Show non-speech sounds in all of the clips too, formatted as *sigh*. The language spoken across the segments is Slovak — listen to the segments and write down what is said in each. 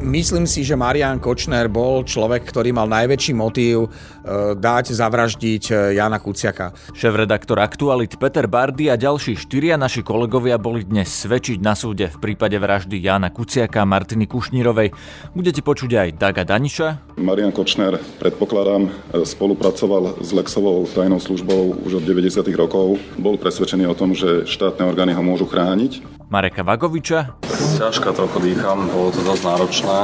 Myslím si, že Marian Kočner bol človek, ktorý mal najväčší motív e, dať zavraždiť e, Jana Kuciaka. Šéf-redaktor Aktualit Peter Bardy a ďalší štyria naši kolegovia boli dnes svedčiť na súde v prípade vraždy Jana Kuciaka a Martiny Kušnírovej. Budete počuť aj Daga Daniša. Marian Kočner, predpokladám, spolupracoval s Lexovou tajnou službou už od 90. rokov. Bol presvedčený o tom, že štátne orgány ho môžu chrániť Mareka Vagoviča. Ťažko trochu dýcham, bolo to dosť náročné.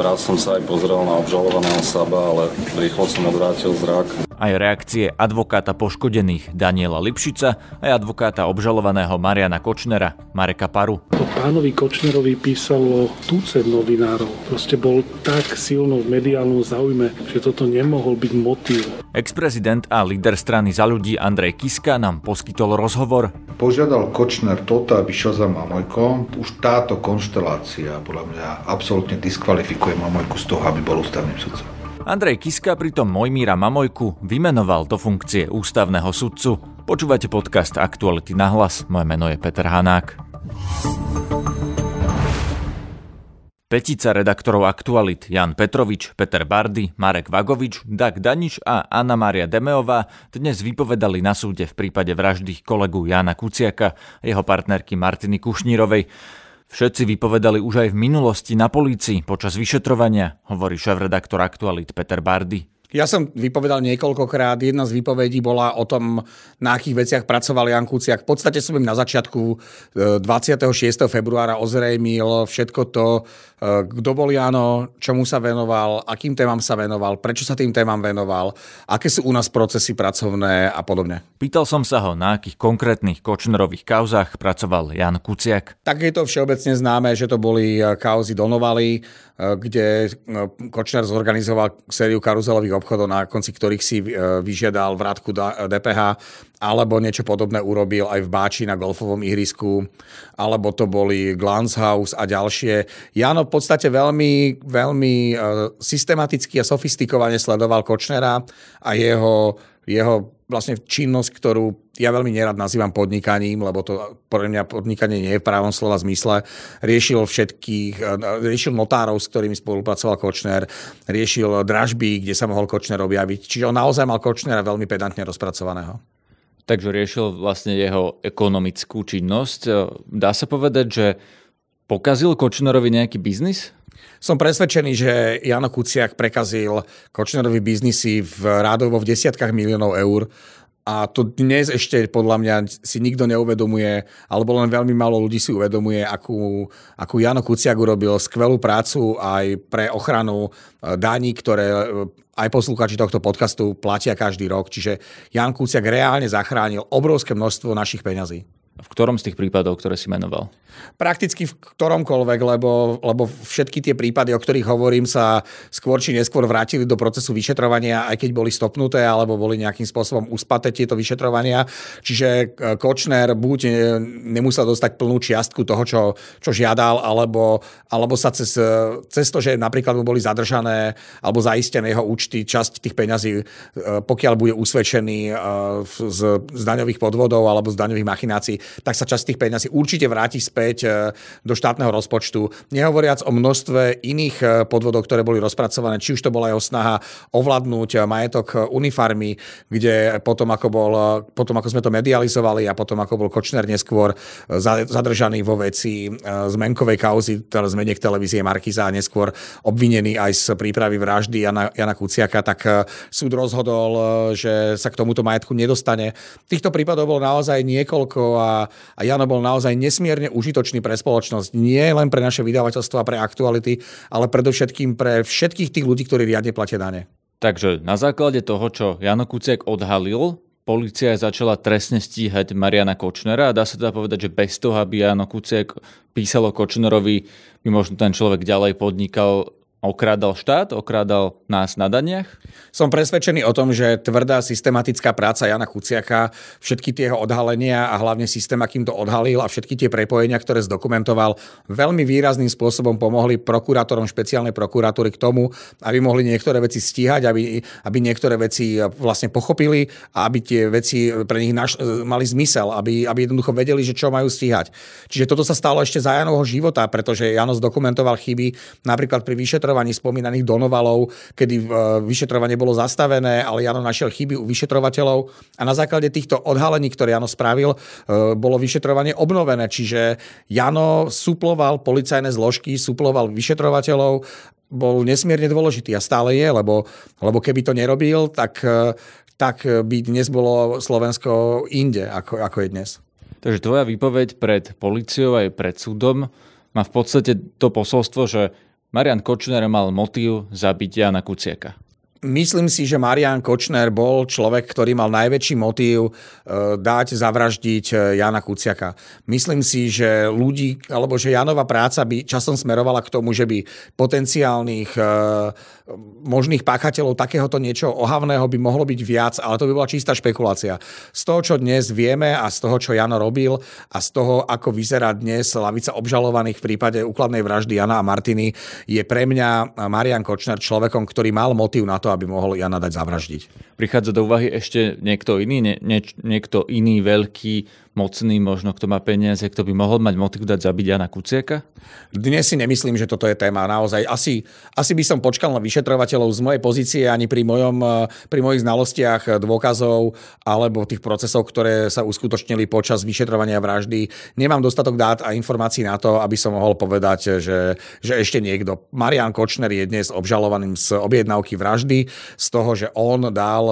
Raz som sa aj pozrel na obžalovaného Saba, ale rýchlo som odvrátil zrak. Aj reakcie advokáta poškodených Daniela Lipšica aj advokáta obžalovaného Mariana Kočnera Mareka Paru. Pánovi Kočnerovi písalo túcet novinárov. Proste bol tak silno v mediálnom záujme, že toto nemohol byť motív. Ex-prezident a líder strany za ľudí Andrej Kiska nám poskytol rozhovor. Požiadal Kočner toto, aby šiel za Mamojko. Už táto konštelácia podľa mňa absolútne diskvalifikuje Mamojku z toho, aby bol ústavným sudcom. Andrej Kiska pritom Mojmíra Mamojku vymenoval do funkcie ústavného sudcu. Počúvate podcast Aktuality na hlas. Moje meno je Peter Hanák. Petica redaktorov Aktualit Jan Petrovič, Peter Bardy, Marek Vagovič, Dag Daniš a Anna Mária Demeová dnes vypovedali na súde v prípade vraždy kolegu Jana Kuciaka a jeho partnerky Martiny Kušnírovej. Všetci vypovedali už aj v minulosti na polícii počas vyšetrovania, hovorí šéf-redaktor Aktualit Peter Bardy. Ja som vypovedal niekoľkokrát. Jedna z výpovedí bola o tom, na akých veciach pracoval Jan Kuciak. V podstate som im na začiatku 26. E, februára ozrejmil všetko to, e, kto bol Jano, čomu sa venoval, akým témam sa venoval, prečo sa tým témam venoval, aké sú u nás procesy pracovné a podobne. Pýtal som sa ho, na akých konkrétnych Kočnerových kauzach pracoval Jan Kuciak. Tak je to všeobecne známe, že to boli e, kauzy Donovali, kde Kočner zorganizoval sériu karuzelových obchodov, na konci ktorých si e, vyžiadal vrátku DPH, alebo niečo podobné urobil aj v Báči na golfovom ihrisku, alebo to boli Glance a ďalšie. Jano v podstate veľmi, veľmi e, systematicky a sofistikovane sledoval Kočnera a jeho, jeho vlastne činnosť, ktorú ja veľmi nerad nazývam podnikaním, lebo to pre mňa podnikanie nie je v právom slova zmysle. Riešil všetkých, eh, riešil notárov, s ktorými spolupracoval Kočner, riešil dražby, kde sa mohol Kočner objaviť. Čiže on naozaj mal Kočnera veľmi pedantne rozpracovaného. Takže riešil vlastne jeho ekonomickú činnosť. Dá sa povedať, že pokazil Kočnerovi nejaký biznis? Som presvedčený, že Jano Kuciak prekazil Kočnerovi biznisy v rádovo v desiatkách miliónov eur a to dnes ešte podľa mňa si nikto neuvedomuje, alebo len veľmi málo ľudí si uvedomuje, akú, akú Jano Kuciak urobil skvelú prácu aj pre ochranu e, daní, ktoré e, aj poslucháči tohto podcastu platia každý rok. Čiže Jan Kuciak reálne zachránil obrovské množstvo našich peňazí. V ktorom z tých prípadov, ktoré si menoval? Prakticky v ktoromkoľvek, lebo, lebo všetky tie prípady, o ktorých hovorím, sa skôr či neskôr vrátili do procesu vyšetrovania, aj keď boli stopnuté alebo boli nejakým spôsobom uspaté tieto vyšetrovania. Čiže e, Kočner buď nemusel dostať plnú čiastku toho, čo, čo žiadal, alebo, alebo sa cez, cez to, že napríklad mu boli zadržané alebo zaistené jeho účty, časť tých peňazí, e, pokiaľ bude usvedčený e, z, z daňových podvodov alebo z daňových machinácií, tak sa časť tých peňazí určite vráti späť e, do štátneho rozpočtu. Nehovoriac o množstve iných e, podvodov, ktoré boli rozpracované, či už to bola jeho snaha ovládnuť e, majetok Unifarmy, kde potom ako, bol, potom ako sme to medializovali a potom ako bol Kočner neskôr zadržaný vo veci zmenkovej kauzy, teda zmeniek televízie Markiza a neskôr obvinený aj z prípravy vraždy Jana, Jana Kuciaka, tak súd rozhodol, že sa k tomuto majetku nedostane. Týchto prípadov bolo naozaj niekoľko a a, Jano bol naozaj nesmierne užitočný pre spoločnosť. Nie len pre naše vydavateľstvo a pre aktuality, ale predovšetkým pre všetkých tých ľudí, ktorí riadne platia dane. Takže na základe toho, čo Jano Kuciak odhalil, Polícia začala trestne stíhať Mariana Kočnera a dá sa teda povedať, že bez toho, aby Jano Kuciak písalo Kočnerovi, by možno ten človek ďalej podnikal okrádal štát, okrádal nás na daniach? Som presvedčený o tom, že tvrdá systematická práca Jana Kuciaka, všetky tie jeho odhalenia a hlavne systém, akým to odhalil a všetky tie prepojenia, ktoré zdokumentoval, veľmi výrazným spôsobom pomohli prokurátorom špeciálnej prokuratúry k tomu, aby mohli niektoré veci stíhať, aby, aby niektoré veci vlastne pochopili a aby tie veci pre nich naš, mali zmysel, aby, aby jednoducho vedeli, že čo majú stíhať. Čiže toto sa stalo ešte za Janovho života, pretože Jano zdokumentoval chyby napríklad pri vyšetrovaní vyšetrovaní spomínaných Donovalov, kedy e, vyšetrovanie bolo zastavené, ale Jano našiel chyby u vyšetrovateľov a na základe týchto odhalení, ktoré Jano spravil, e, bolo vyšetrovanie obnovené. Čiže Jano suploval policajné zložky, suploval vyšetrovateľov, bol nesmierne dôležitý a stále je, lebo, lebo keby to nerobil, tak, e, tak by dnes bolo Slovensko inde, ako, ako je dnes. Takže tvoja výpoveď pred policiou aj pred súdom má v podstate to posolstvo, že Marian Kočner mal motív zabiť Jana Kuciaka. Myslím si, že Marian Kočner bol človek, ktorý mal najväčší motív e, dať zavraždiť e, Jana Kuciaka. Myslím si, že ľudí, alebo že Janova práca by časom smerovala k tomu, že by potenciálnych e, možných páchateľov takéhoto niečo ohavného by mohlo byť viac, ale to by bola čistá špekulácia. Z toho, čo dnes vieme a z toho, čo Jano robil a z toho, ako vyzerá dnes lavica obžalovaných v prípade úkladnej vraždy Jana a Martiny, je pre mňa Marian Kočner človekom, ktorý mal motív na to, aby mohol Jana dať zavraždiť. Prichádza do úvahy ešte niekto iný, nie, nie, niekto iný veľký mocný, možno kto má peniaze, kto by mohol mať motiv dať zabiť Jana Kuciaka? Dnes si nemyslím, že toto je téma. Naozaj asi, asi by som počkal na vyšetrovateľov z mojej pozície ani pri, mojom, pri mojich znalostiach dôkazov alebo tých procesov, ktoré sa uskutočnili počas vyšetrovania vraždy. Nemám dostatok dát a informácií na to, aby som mohol povedať, že, že ešte niekto. Marian Kočner je dnes obžalovaným z objednávky vraždy, z toho, že on dal,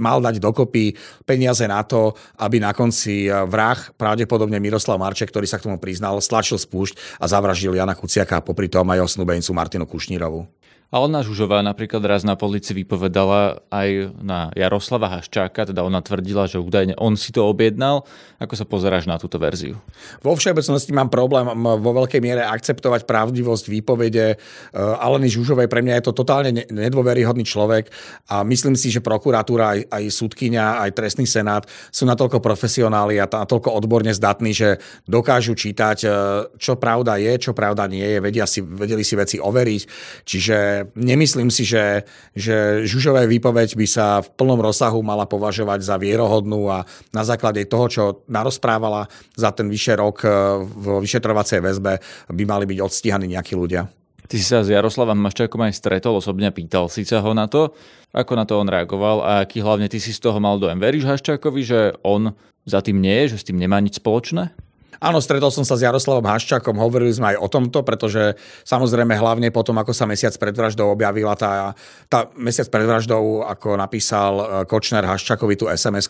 mal dať dokopy peniaze na to, aby na konci konci eh, vrah, pravdepodobne Miroslav Marček, ktorý sa k tomu priznal, stlačil spúšť a zavraždil Jana Kuciaka a popri tom aj jeho Martinu Kušnírovu. A ona Žužová napríklad raz na polici vypovedala aj na Jaroslava Haščáka, teda ona tvrdila, že údajne on si to objednal. Ako sa pozeráš na túto verziu? Vo všeobecnosti mám problém vo veľkej miere akceptovať pravdivosť výpovede eh, Aleny Žužovej. Pre mňa je to totálne nedôveryhodný človek a myslím si, že prokuratúra, aj, aj súdkynia, aj trestný senát sú natoľko profesionáli a natoľko odborne zdatní, že dokážu čítať, eh, čo pravda je, čo pravda nie je, vedia si, vedeli si veci overiť. Čiže nemyslím si, že, že Žužové výpoveď by sa v plnom rozsahu mala považovať za vierohodnú a na základe toho, čo narozprávala za ten vyše rok e, v vyšetrovacej väzbe, by mali byť odstíhaní nejakí ľudia. Ty si sa s Jaroslavom Maščákom aj stretol, osobne pýtal si sa ho na to, ako na to on reagoval a aký hlavne ty si z toho mal dojem. Veríš Haščákovi, že on za tým nie je, že s tým nemá nič spoločné? Áno, stretol som sa s Jaroslavom Haščakom, hovorili sme aj o tomto, pretože samozrejme hlavne potom, ako sa mesiac pred vraždou objavila tá, tá mesiac pred vraždou, ako napísal e, Kočner Haščakovi tú sms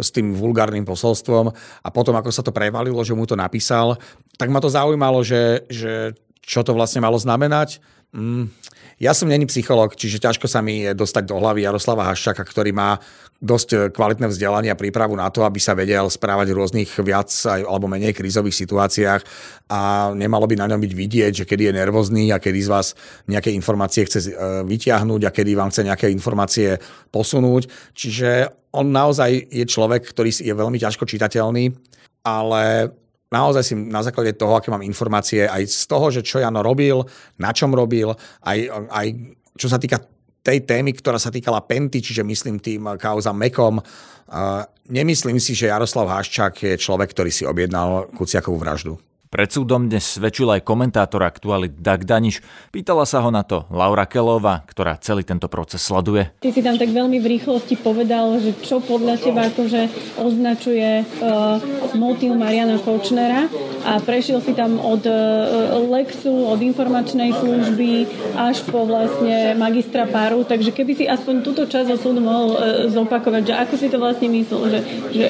s tým vulgárnym posolstvom a potom, ako sa to prevalilo, že mu to napísal, tak ma to zaujímalo, že, že čo to vlastne malo znamenať. Mm, ja som není psycholog, čiže ťažko sa mi dostať do hlavy Jaroslava Haščaka, ktorý má dosť e, kvalitné vzdelanie a prípravu na to, aby sa vedel správať v rôznych viac alebo menej krízových situáciách a nemalo by na ňom byť vidieť, že kedy je nervózny a kedy z vás nejaké informácie chce e, vyťahnuť a kedy vám chce nejaké informácie posunúť. Čiže on naozaj je človek, ktorý je veľmi ťažko čitateľný, ale naozaj si na základe toho, aké mám informácie, aj z toho, že čo Jano robil, na čom robil, aj, aj čo sa týka tej témy, ktorá sa týkala Penty, čiže myslím tým kauza Mekom, nemyslím si, že Jaroslav Haščák je človek, ktorý si objednal Kuciakovú vraždu. Pred súdom dnes svedčil aj komentátor aktuálit Dag Daniš. Pýtala sa ho na to Laura Kelová, ktorá celý tento proces sleduje. Ty si tam tak veľmi v rýchlosti povedal, že čo podľa teba akože označuje uh, motív Mariana Kočnera a prešiel si tam od uh, Lexu, od informačnej služby až po vlastne magistra Paru, takže keby si aspoň túto časť o súdu mohol uh, zopakovať, že ako si to vlastne myslel, že, že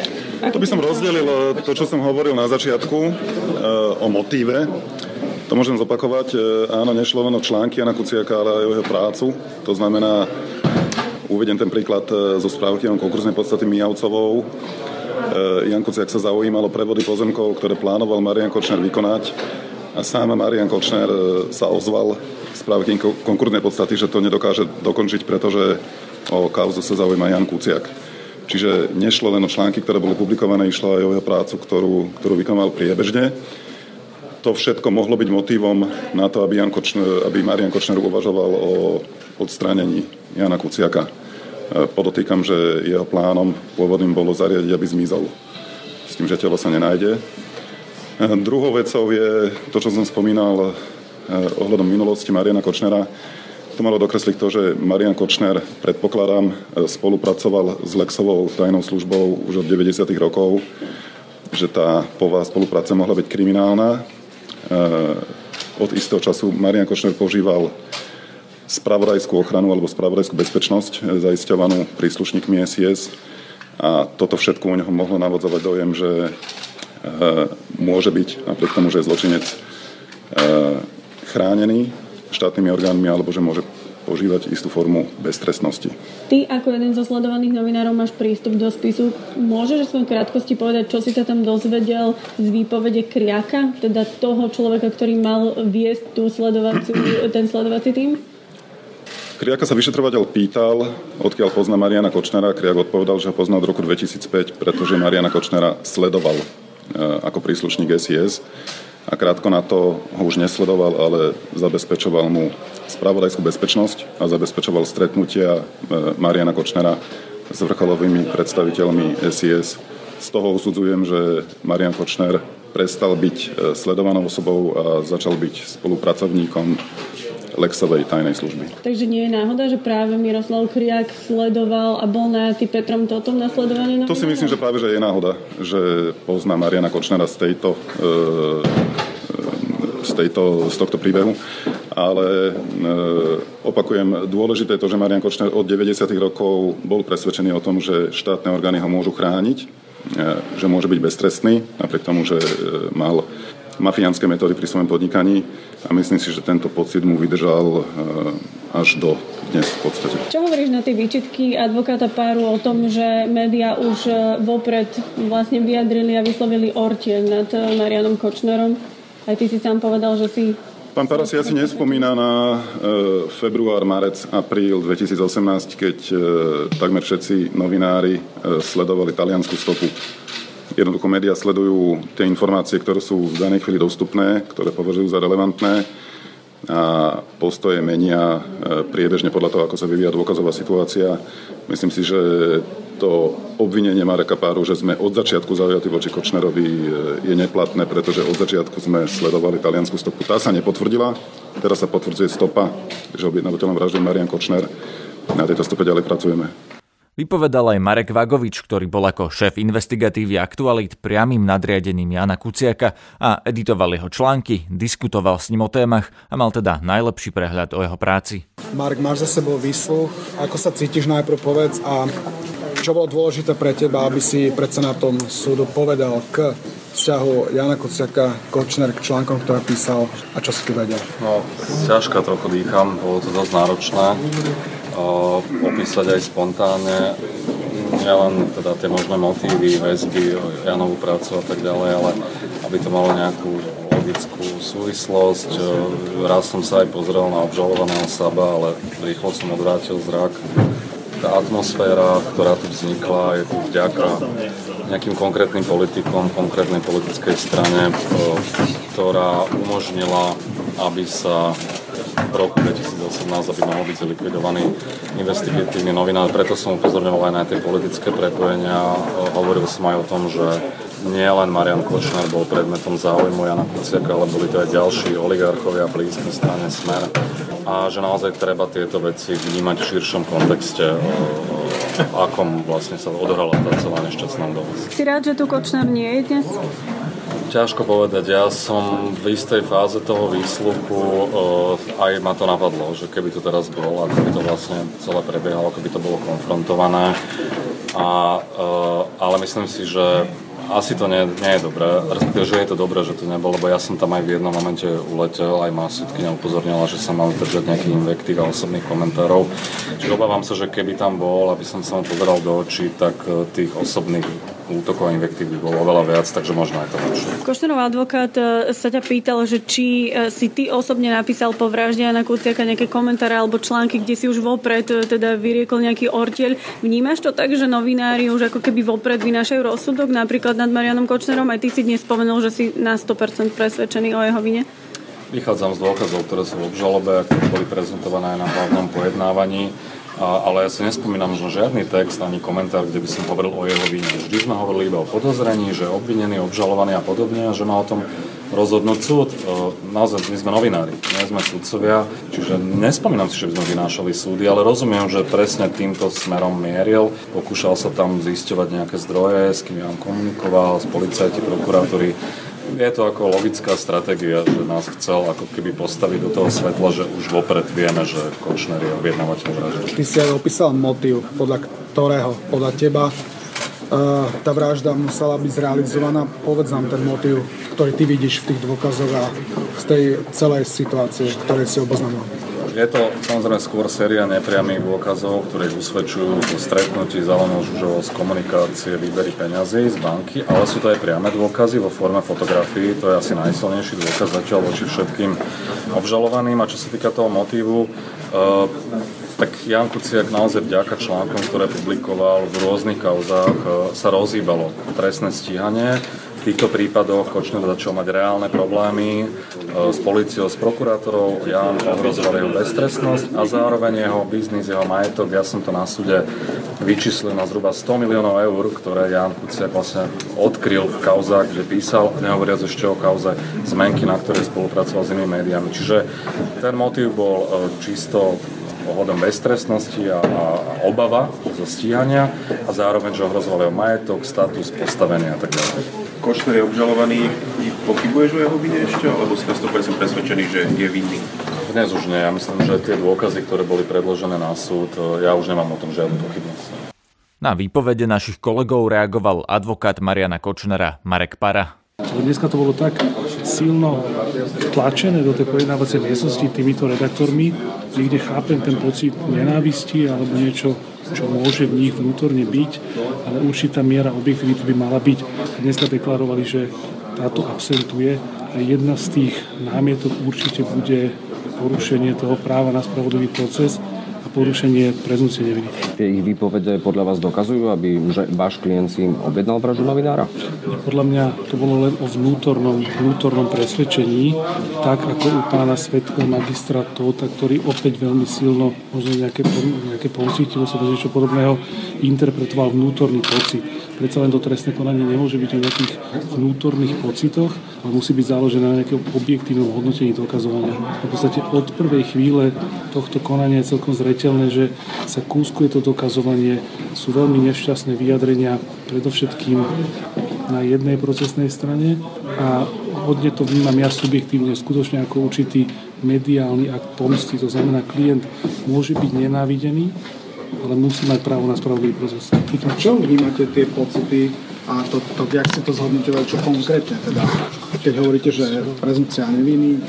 to by som rozdelil to, čo som hovoril na začiatku o motíve. To môžem zopakovať. Áno, nešlo len o články Jana Kuciaka, ale aj o jeho prácu. To znamená, uvedem ten príklad so správkyvom konkurznej podstaty Mijavcovou. Jan Kuciak sa zaujímal o prevody pozemkov, ktoré plánoval Marian Kočner vykonať A sám Marian Kočner sa ozval z práve konkurnej podstaty, že to nedokáže dokončiť, pretože o kauzu sa zaujíma Jan Kuciak. Čiže nešlo len o články, ktoré boli publikované, išlo aj o jeho prácu, ktorú, ktorú vykonal priebežne. To všetko mohlo byť motivom na to, aby, Jan Kočner, aby Marian Kočner uvažoval o odstránení Jana Kuciaka. E, podotýkam, že jeho plánom pôvodným bolo zariadiť, aby zmizol. S tým, že telo sa nenájde. Druhou vecou je to, čo som spomínal eh, ohľadom minulosti Mariana Kočnera. To malo dokresliť to, že Marian Kočner, predpokladám, eh, spolupracoval s Lexovou tajnou službou už od 90. rokov, že tá pová spolupráca mohla byť kriminálna. Eh, od istého času Marian Kočner používal spravodajskú ochranu alebo spravodajskú bezpečnosť zaisťovanú príslušníkmi SIS a toto všetko u neho mohlo navodzovať dojem, že môže byť, napriek tomu, že je zločinec chránený štátnymi orgánmi, alebo že môže požívať istú formu beztrestnosti. Ty ako jeden zo sledovaných novinárov máš prístup do spisu. Môžeš v svojom krátkosti povedať, čo si sa tam dozvedel z výpovede Kriaka, teda toho človeka, ktorý mal viesť tú sledovaciu, *clears throat* ten sledovací tým? Kriaka sa vyšetrovateľ pýtal, odkiaľ pozná Mariana Kočnera. Kriak odpovedal, že ho pozná od roku 2005, pretože Mariana Kočnera sledoval Eh, ako príslušník SIS a krátko na to ho už nesledoval, ale zabezpečoval mu spravodajskú bezpečnosť a zabezpečoval stretnutia eh, Mariana Kočnera s vrcholovými predstaviteľmi SIS. Z toho usudzujem, že Marian Kočner prestal byť eh, sledovanou osobou a začal byť spolupracovníkom Lexovej tajnej služby. Takže nie je náhoda, že práve Miroslav Kriak sledoval a bol najatý Petrom Totom na sledovanie To si myslím, že práve že je náhoda, že pozná Mariana Kočnera z tejto e, z, tejto, z tohto príbehu. Ale e, opakujem, dôležité je to, že Marian Kočner od 90. rokov bol presvedčený o tom, že štátne orgány ho môžu chrániť, e, že môže byť beztrestný, napriek tomu, že e, mal mafiánske metódy pri svojom podnikaní a myslím si, že tento pocit mu vydržal až do dnes v podstate. Čo hovoríš na tie výčitky advokáta Páru o tom, že médiá už vopred vlastne vyjadrili a vyslovili ortie nad Marianom Kočnerom? Aj ty si sám povedal, že si Pán Paras, si nespomína na e, február, marec, apríl 2018, keď e, takmer všetci novinári e, sledovali taliansku stopu. Jednoducho médiá sledujú tie informácie, ktoré sú v danej chvíli dostupné, ktoré považujú za relevantné a postoje menia e, priebežne podľa toho, ako sa vyvíja dôkazová situácia. Myslím si, že to obvinenie Mareka Páru, že sme od začiatku zaujatí voči Kočnerovi, e, je neplatné, pretože od začiatku sme sledovali taliansku stopu. Tá sa nepotvrdila, teraz sa potvrdzuje stopa, že objednávateľom vraždy Marian Kočner. Na tejto stope ďalej pracujeme. Vypovedal aj Marek Vagovič, ktorý bol ako šéf investigatívy aktualít priamým nadriadením Jana Kuciaka a editoval jeho články, diskutoval s ním o témach a mal teda najlepší prehľad o jeho práci. Marek, máš za sebou výsluch, ako sa cítiš najprv povedz a čo bolo dôležité pre teba, aby si predsa na tom súdu povedal k vzťahu Jana Kuciaka, Kočner k článkom, ktoré písal a čo si tu vedel? No, ťažko trochu dýcham, bolo to dosť náročné opísať aj spontánne nielen teda tie možné motívy, väzby, Janovú prácu a tak ďalej, ale aby to malo nejakú logickú súvislosť. Raz som sa aj pozrel na obžalovaného Saba, ale rýchlo som odvrátil zrak. Tá atmosféra, ktorá tu vznikla, je tu vďaka nejakým konkrétnym politikom, konkrétnej politickej strane, ktorá umožnila, aby sa v roku 2018, aby mohol byť zlikvidovaný investigatívny novinár. Preto som upozorňoval aj na tie politické prepojenia. Hovoril som aj o tom, že nie len Marian Kočner bol predmetom záujmu Jana Kuciaka, ale boli to aj ďalší oligarchovia blízky strane Smer. A že naozaj treba tieto veci vnímať v širšom kontexte, akom vlastne sa odohrala tá celá nešťastná doba. Si rád, že tu Kočner nie je dnes? Ťažko povedať. Ja som v istej fáze toho výsluchu uh, aj ma to napadlo, že keby to teraz bolo, ako by to vlastne celé prebiehalo, keby to bolo konfrontované. A, uh, ale myslím si, že asi to nie, nie je dobré, respektíve, že je to dobré, že to nebolo, lebo ja som tam aj v jednom momente uletel, aj ma súdkynia upozornila, že sa mal držať nejaký invektív a osobných komentárov. Čiže obávam sa, že keby tam bol, aby som sa mu pozeral do očí, tak tých osobných útokov a invektív by bolo oveľa viac, takže možno aj to lepšie. Košnerov advokát e, sa ťa pýtal, že či e, si ty osobne napísal po vražde Jana Kuciaka nejaké komentáre alebo články, kde si už vopred e, teda vyriekol nejaký orteľ. Vnímaš to tak, že novinári už ako keby vopred vynášajú rozsudok napríklad nad Marianom Kočnerom? Aj ty si dnes spomenul, že si na 100% presvedčený o jeho vine? Vychádzam z dôkazov, ktoré sú v obžalobe, ktoré boli prezentované aj na hlavnom pojednávaní. A, ale ja si nespomínam možno žiadny text ani komentár, kde by som hovoril o jeho vine. Vždy sme hovorili iba o podozrení, že obvinený, obžalovaný a podobne, a že má o tom rozhodnúť súd. E, naozaj, my sme novinári, nie sme sudcovia, čiže nespomínam si, že by sme vynášali súdy, ale rozumiem, že presne týmto smerom mieril. Pokúšal sa tam zisťovať nejaké zdroje, s kým ja komunikoval, s policajti, prokurátori je to ako logická stratégia, že nás chcel ako keby postaviť do toho svetla, že už vopred vieme, že Kočner je objednávateľ vraždy. Ty si aj opísal motív, podľa ktorého, podľa teba e, tá vražda musela byť zrealizovaná. Povedz nám ten motív, ktorý ty vidíš v tých dôkazoch a z tej celej situácie, ktorej si oboznámil. Je to samozrejme skôr séria nepriamých dôkazov, ktoré usvedčujú o stretnutí Zelenou Žužovou z komunikácie výbery peňazí z banky, ale sú to aj priame dôkazy vo forme fotografií. To je asi najsilnejší dôkaz zatiaľ voči všetkým obžalovaným. A čo sa týka toho motívu, uh, tak Jan Kuciak naozaj vďaka článkom, ktoré publikoval v rôznych kauzách, uh, sa rozhýbalo trestné stíhanie týchto prípadoch Kočner začal mať reálne problémy e, s policiou, s prokurátorou. Jan ohrozoval jeho beztrestnosť a zároveň jeho biznis, jeho majetok. Ja som to na súde vyčíslil na zhruba 100 miliónov eur, ktoré Jan Kuciak vlastne odkryl v kauzách, kde písal, nehovoriac ešte o kauze zmenky, na ktorej spolupracoval s inými médiami. Čiže ten motív bol e, čisto ohľadom beztrestnosti a, a obava zo stíhania a zároveň, že ohrozoval jeho majetok, status, postavenie a tak ďalej. Košner je obžalovaný, pochybuješ o jeho vine ešte, alebo si na 100% presvedčený, že je vinný? Dnes už nie. Ja myslím, že tie dôkazy, ktoré boli predložené na súd, ja už nemám o tom žiadnu pochybnosť. Na výpovede našich kolegov reagoval advokát Mariana Kočnera Marek Para. Dneska to bolo tak silno tlačené do tej pojednávacej miestnosti týmito redaktormi, niekde chápem ten pocit nenávisti alebo niečo, čo môže v nich vnútorne byť, ale určitá miera objektivity by mala byť. Dneska deklarovali, že táto absentuje a jedna z tých námietok určite bude porušenie toho práva na spravodlivý proces porušenie prezumcie neviny. Tie ich výpovede podľa vás dokazujú, aby už váš klient si im objednal vraždu novinára? Podľa mňa to bolo len o vnútornom, vnútornom presvedčení, tak ako u pána svetka magistra Tóta, ktorý opäť veľmi silno, možno nejaké, nejaké pocítilo sa niečo podobného, interpretoval vnútorný pocit. Predsa len to trestné konanie nemôže byť o nejakých vnútorných pocitoch, ale musí byť založené na nejakom objektívnom hodnotení dokazovania. V podstate od prvej chvíle tohto konania je celkom zreteľné zreteľné, že sa kúskuje to dokazovanie. Sú veľmi nešťastné vyjadrenia, predovšetkým na jednej procesnej strane a hodne to vnímam ja subjektívne, skutočne ako určitý mediálny akt pomsty. To znamená, klient môže byť nenávidený, ale musí mať právo na spravodlivý proces. Čo vnímate tie pocity a to, to, jak ste to zhodnotovali, čo konkrétne teda, keď hovoríte, že prezumcia neviny.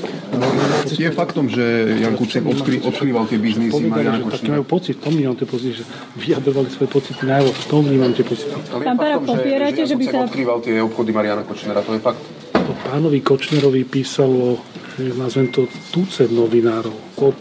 Je faktom, že Jan Kuciak odkry, odkrýval tie biznisy Mariana Kočnera. Taký majú pocit, to vnímam tie pocity, že vyjadrovali svoje pocity najavo, v tom vnímam tie pocity. Ale je faktom, že, že, že by sa... odkrýval tie obchody Mariana Kočnera, to je fakt. To pánovi Kočnerovi písalo, nazvem to, tucet novinárov od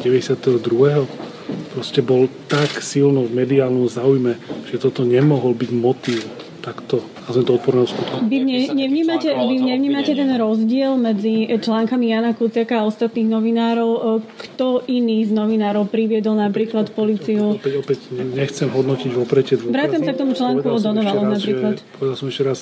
92 proste bol tak silno v mediálnom záujme, že toto nemohol byť motív takto a to odporného skutku. Vy, ne, nevnímate, vy nevnímate ten rozdiel medzi článkami Jana Kuciaka a ostatných novinárov? Kto iný z novinárov priviedol napríklad policiu? Opäť, opäť nechcem hodnotiť v oprete dôkazov. Vrátim sa k tomu článku o Donovaloch napríklad. Že, povedal som ešte raz,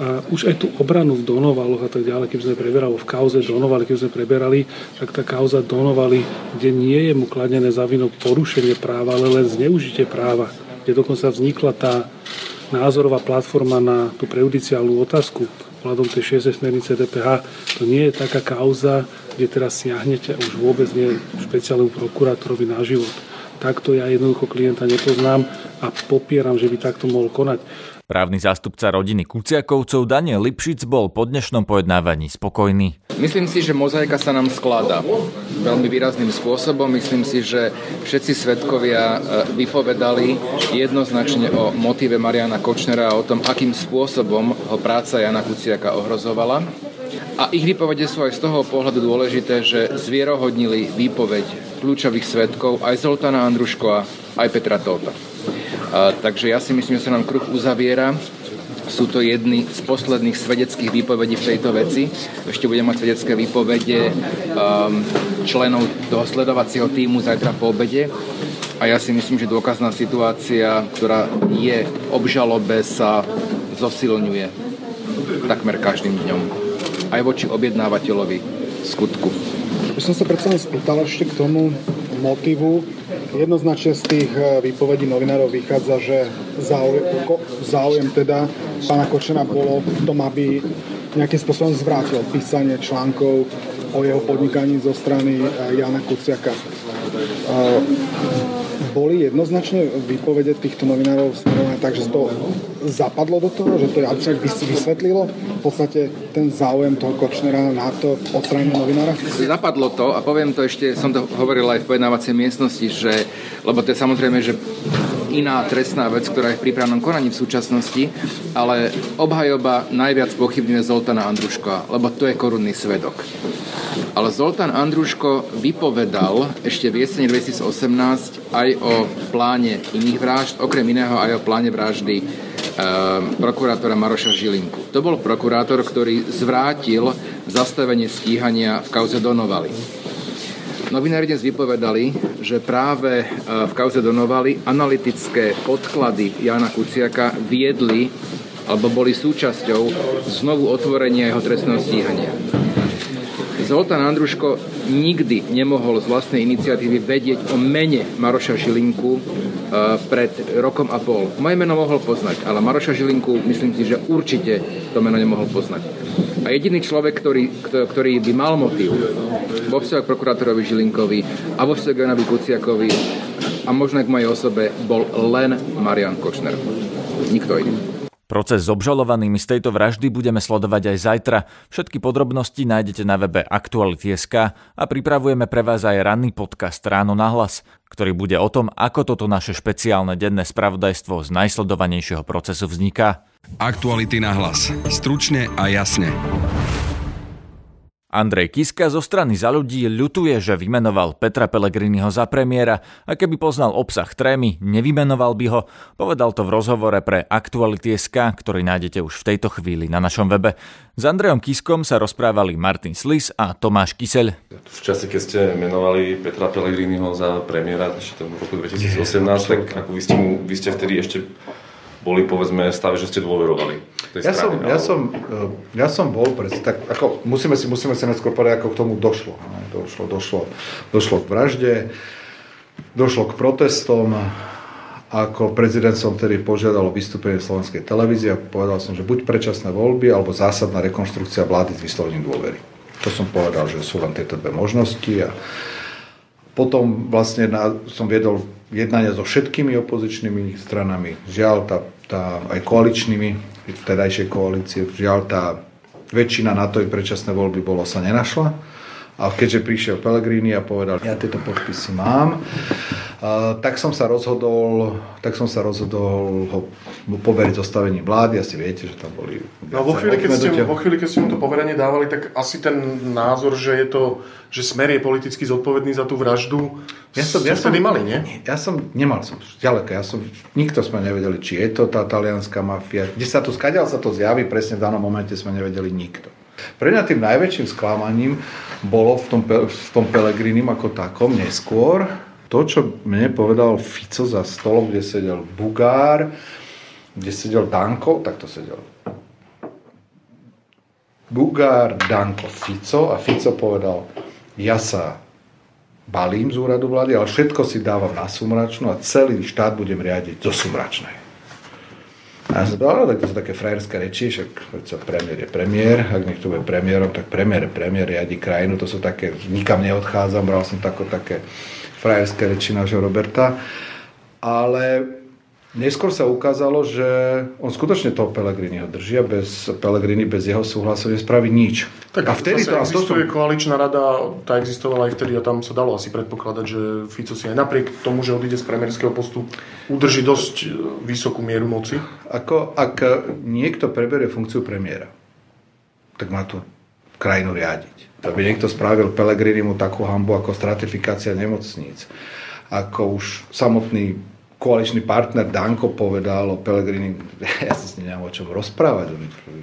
a už aj tú obranu v Donovaloch a tak ďalej, keď sme preberali v kauze Donovali, keď sme preberali, tak tá kauza Donovali, kde nie je mu kladené za vinu porušenie práva, ale len zneužitie práva, kde dokonca vznikla tá názorová platforma na tú prejudiciálnu otázku ohľadom tej 6. smernice DPH, to nie je taká kauza, kde teraz siahnete už vôbec nie špeciálnu prokurátorovi na život. Takto ja jednoducho klienta nepoznám a popieram, že by takto mohol konať. Právny zástupca rodiny Kuciakovcov Daniel Lipšic bol po dnešnom pojednávaní spokojný. Myslím si, že mozaika sa nám skladá veľmi výrazným spôsobom. Myslím si, že všetci svetkovia e, vypovedali jednoznačne o motíve Mariana Kočnera a o tom, akým spôsobom ho práca Jana Kuciaka ohrozovala. A ich výpovede sú aj z toho pohľadu dôležité, že zvierohodnili výpoveď kľúčových svetkov aj Zoltana Andruškova, aj Petra Tóta. Takže ja si myslím, že sa nám kruh uzaviera. Sú to jedny z posledných svedeckých výpovedí v tejto veci. Ešte budeme mať svedecké výpovede um, členov toho sledovacieho týmu zajtra po obede. A ja si myslím, že dôkazná situácia, ktorá je v obžalobe, sa zosilňuje takmer každým dňom. Aj voči objednávateľovi skutku. By som sa predsa spýtal ešte k tomu motivu Jednoznačne z tých eh, výpovedí novinárov vychádza, že záujem, záujem teda pána Kočena bolo v tom, aby nejakým spôsobom zvrátil písanie článkov o jeho podnikaní zo strany eh, Jana Kuciaka. Boli jednoznačne výpovede týchto novinárov smerované tak, že to zapadlo do toho, že to je vysvetlilo v podstate ten záujem toho Kočnera na to odstránenie novinára? Zapadlo to a poviem to ešte, som to hovoril aj v pojednávacej miestnosti, že, lebo to je samozrejme, že iná trestná vec, ktorá je v prípravnom konaní v súčasnosti, ale obhajoba najviac pochybňuje Zoltana Andruška, lebo to je korunný svedok. Ale Zoltán Andruško vypovedal ešte v jesene 2018 aj o pláne iných vražd, okrem iného aj o pláne vraždy e, prokurátora Maroša Žilinku. To bol prokurátor, ktorý zvrátil zastavenie stíhania v kauze Donovali. Novinári dnes vypovedali, že práve e, v kauze Donovali analytické podklady Jana Kuciaka viedli alebo boli súčasťou znovu otvorenia jeho trestného stíhania. Zoltán Andruško nikdy nemohol z vlastnej iniciatívy vedieť o mene Maroša Žilinku e, pred rokom a pol. Moje meno mohol poznať, ale Maroša Žilinku myslím si, že určite to meno nemohol poznať. A jediný človek, ktorý, ktorý by mal motív vo vzťahu k prokurátorovi Žilinkovi a vo vzťahu k Janovi Kuciakovi a možno k mojej osobe bol len Marian Kočner. Nikto iný. Proces s obžalovanými z tejto vraždy budeme sledovať aj zajtra. Všetky podrobnosti nájdete na webe Aktuality.sk a pripravujeme pre vás aj ranný podcast Ráno na hlas, ktorý bude o tom, ako toto naše špeciálne denné spravodajstvo z najsledovanejšieho procesu vzniká. Aktuality na hlas. Stručne a jasne. Andrej Kiska zo strany za ľudí ľutuje, že vymenoval Petra Pellegriniho za premiéra a keby poznal obsah trémy, nevymenoval by ho. Povedal to v rozhovore pre Aktuality.sk, ktorý nájdete už v tejto chvíli na našom webe. S Andrejom Kiskom sa rozprávali Martin Slis a Tomáš Kyseľ. V čase, keď ste menovali Petra Pellegriniho za premiéra ešte v roku 2018, tak ako vy ste, mu, vy ste vtedy ešte boli povedzme stave, že ste dôverovali. Ja som, ja, som, eh, ja som bol, pred, tak ako musíme si, musíme si neskôr povedať, ako k tomu došlo. Došlo, došlo, došlo k vražde, došlo k protestom, ako prezident som tedy požiadal o vystúpenie slovenskej televízie a povedal som, že buď predčasné voľby, alebo zásadná rekonštrukcia vlády s vyslovením dôvery. To som povedal, že sú len tieto dve možnosti a potom vlastne na, som viedol jednania so všetkými opozičnými stranami. Žiaľ, tá, tá, aj koaličnými, vtedajšej koalície, žiaľ, tá väčšina na to i predčasné voľby bolo sa nenašla. A keďže prišiel Pellegrini a povedal, ja tieto podpisy mám, tak som sa rozhodol, tak som sa rozhodol ho poveriť zostavením vlády. Asi viete, že tam boli... No vo chvíli, keď ste, vo chvíli, keď ste mu to poverenie dávali, tak asi ten názor, že je to, že Smer je politicky zodpovedný za tú vraždu, ja som, ja som, mali, nie? Ja som, nemal som, ďaleko, ja som, nikto sme nevedeli, či je to tá talianská mafia, kde sa to, skadiaľ sa to zjaví, presne v danom momente sme nevedeli nikto. Pre mňa tým najväčším sklamaním bolo v tom, v tom Pelegrinim ako takom neskôr to, čo mne povedal Fico za stolom, kde sedel Bugár, kde sedel Danko, tak to sedel Bugár, Danko, Fico a Fico povedal, ja sa balím z úradu vlády, ale všetko si dávam na sumračnú a celý štát budem riadiť zo sumračnej. A ja som povedal, tak to sú také frajerské reči, však sa premiér je premiér, ak niekto bude premiérom, tak premiér je premiér, riadi krajinu, to sú také, nikam neodchádzam, bral som tako, také frajerské reči nášho Roberta. Ale Neskôr sa ukázalo, že on skutočne toho Pelegriniho držia, bez Pelegrini, bez jeho súhlasu nespraví nič. Tak a vtedy to, existuje to... koaličná rada, tá existovala aj vtedy a tam sa dalo asi predpokladať, že Fico si aj napriek tomu, že odíde z premiérskeho postu, udrží dosť e, vysokú mieru moci. Ako, ak niekto preberie funkciu premiéra, tak má tu krajinu riadiť. Aby niekto spravil Pelegrinimu takú hambu ako stratifikácia nemocníc, ako už samotný koaličný partner Danko povedal o Pelegrini, *laughs* ja sa s ním nemám o čom rozprávať,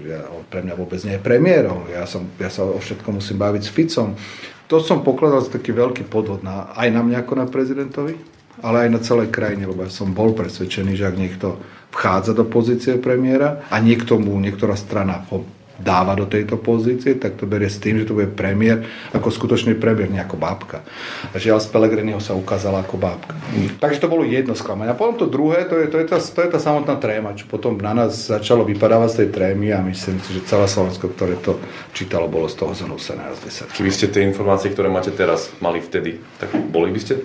ja, on pre mňa vôbec nie je premiérom, ja, som, ja sa o všetko musím baviť s Ficom. To som pokladal za taký veľký podvod na, aj na mňa ako na prezidentovi, ale aj na celej krajine, lebo ja som bol presvedčený, že ak niekto vchádza do pozície premiéra a niekto mu, niektorá strana ho dáva do tejto pozície, tak to berie s tým, že to bude premiér ako skutočný premiér, nie ako bábka. A žiaľ z Pelegriniho sa ukázala ako bábka. Takže to bolo jedno sklamanie. A potom to druhé, to je, to je, tá, to je tá samotná tréma, čo potom na nás začalo vypadávať z tej trémy a myslím si, že celé Slovensko, ktoré to čítalo, bolo z toho zanúsené raz 10. Keby ste tie informácie, ktoré máte teraz, mali vtedy, tak boli by ste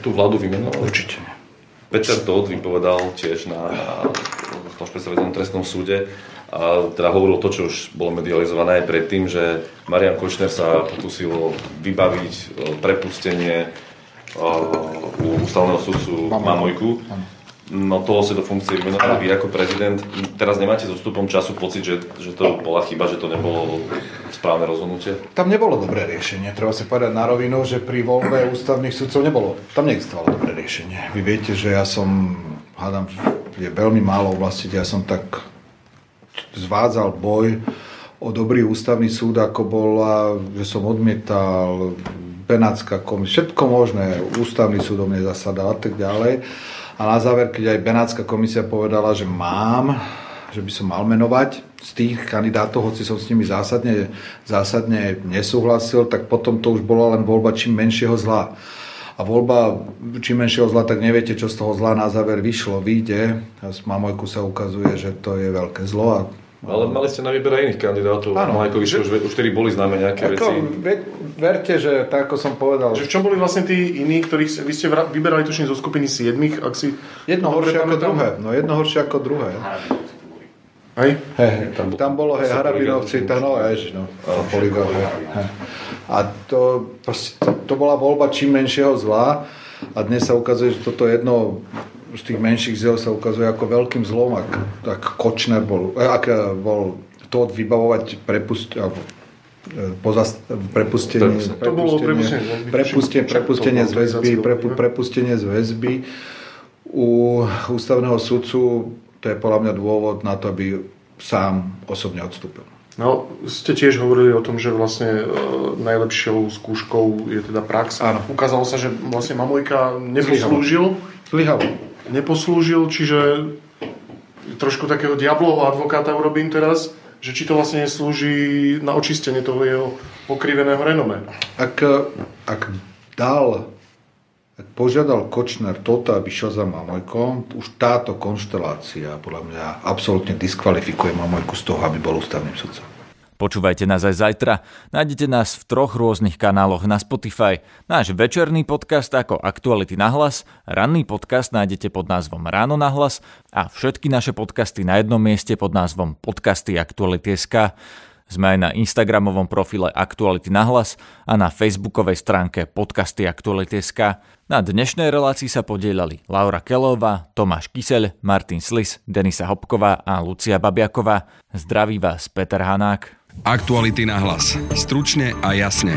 tú vládu vymenovali? Určite Peter Todt vypovedal tiež na, na, na tom trestnom súde, a teda hovoril to, čo už bolo medializované aj predtým, že Marian Kočner sa pokúsil vybaviť e, prepustenie e, u ústavného sudcu Mamojku. No toho si do funkcie vymenovali vy ako prezident. Teraz nemáte so vstupom času pocit, že, že to bola chyba, že to nebolo správne rozhodnutie? Tam nebolo dobré riešenie. Treba si povedať na rovinu, že pri voľbe ústavných sudcov nebolo. Tam neexistovalo dobré riešenie. Vy viete, že ja som, hádam, je veľmi málo oblasti, kde ja som tak zvádzal boj o dobrý ústavný súd, ako bola, že som odmietal Benátska komisia, všetko možné, ústavný súd o mne zasadal a tak ďalej. A na záver, keď aj Benátska komisia povedala, že mám, že by som mal menovať z tých kandidátov, hoci som s nimi zásadne, zásadne nesúhlasil, tak potom to už bola len voľba čím menšieho zla. A voľba čím menšieho zla, tak neviete, čo z toho zla na záver vyšlo, vyjde. A z Mamojku sa ukazuje, že to je veľké zlo a ale mali ste na výber aj iných kandidátov. Áno. Majkovi, že... už, už tedy boli známe nejaké ako, veci. Ve, verte, že tak ako som povedal. Že v čom boli vlastne tí iní, ktorých vy ste vyberali tuším zo skupiny 7, ak si... Jedno horšie ako druhé. No jedno horšie ako druhé. Aj? He, he, tam, tam bolo, hej, Harabinovci, to, no, jež, no, Poligo, he, he. A to, proste, to, to bola voľba čím menšieho zla. A dnes sa ukazuje, že toto jedno z tých menších zel sa ukazuje ako veľkým zlom, ak, ak Kočner bol, eh, ak eh, bol to vybavovať prepust, eh, pozast, prepustenie, to bolo prepustenie, prepustenie, prepustenie z väzby, prepustenie z väzby u ústavného sudcu, to je podľa mňa dôvod na to, aby sám osobne odstúpil. No, ste tiež hovorili o tom, že vlastne e, najlepšou skúškou je teda prax. Áno. Ukázalo sa, že vlastne Mamojka neposlúžil. Zlyhalo neposlúžil, čiže trošku takého diablovho advokáta urobím teraz, že či to vlastne neslúži na očistenie toho jeho pokriveného renome. Ak, ak dal, ak požiadal Kočner toto, aby za Mamojkom, už táto konštelácia podľa mňa absolútne diskvalifikuje Mamojku z toho, aby bol ústavným sudcom. Počúvajte nás aj zajtra. Nájdete nás v troch rôznych kanáloch na Spotify. Náš večerný podcast ako Aktuality na hlas, ranný podcast nájdete pod názvom Ráno na hlas a všetky naše podcasty na jednom mieste pod názvom Podcasty Aktuality.sk. Sme aj na Instagramovom profile Aktuality na hlas a na facebookovej stránke Podcasty Aktuality.sk. Na dnešnej relácii sa podielali Laura Kelová, Tomáš Kyseľ, Martin Slis, Denisa Hopková a Lucia Babiaková. Zdraví vás Peter Hanák. Aktuality na hlas. Stručne a jasne.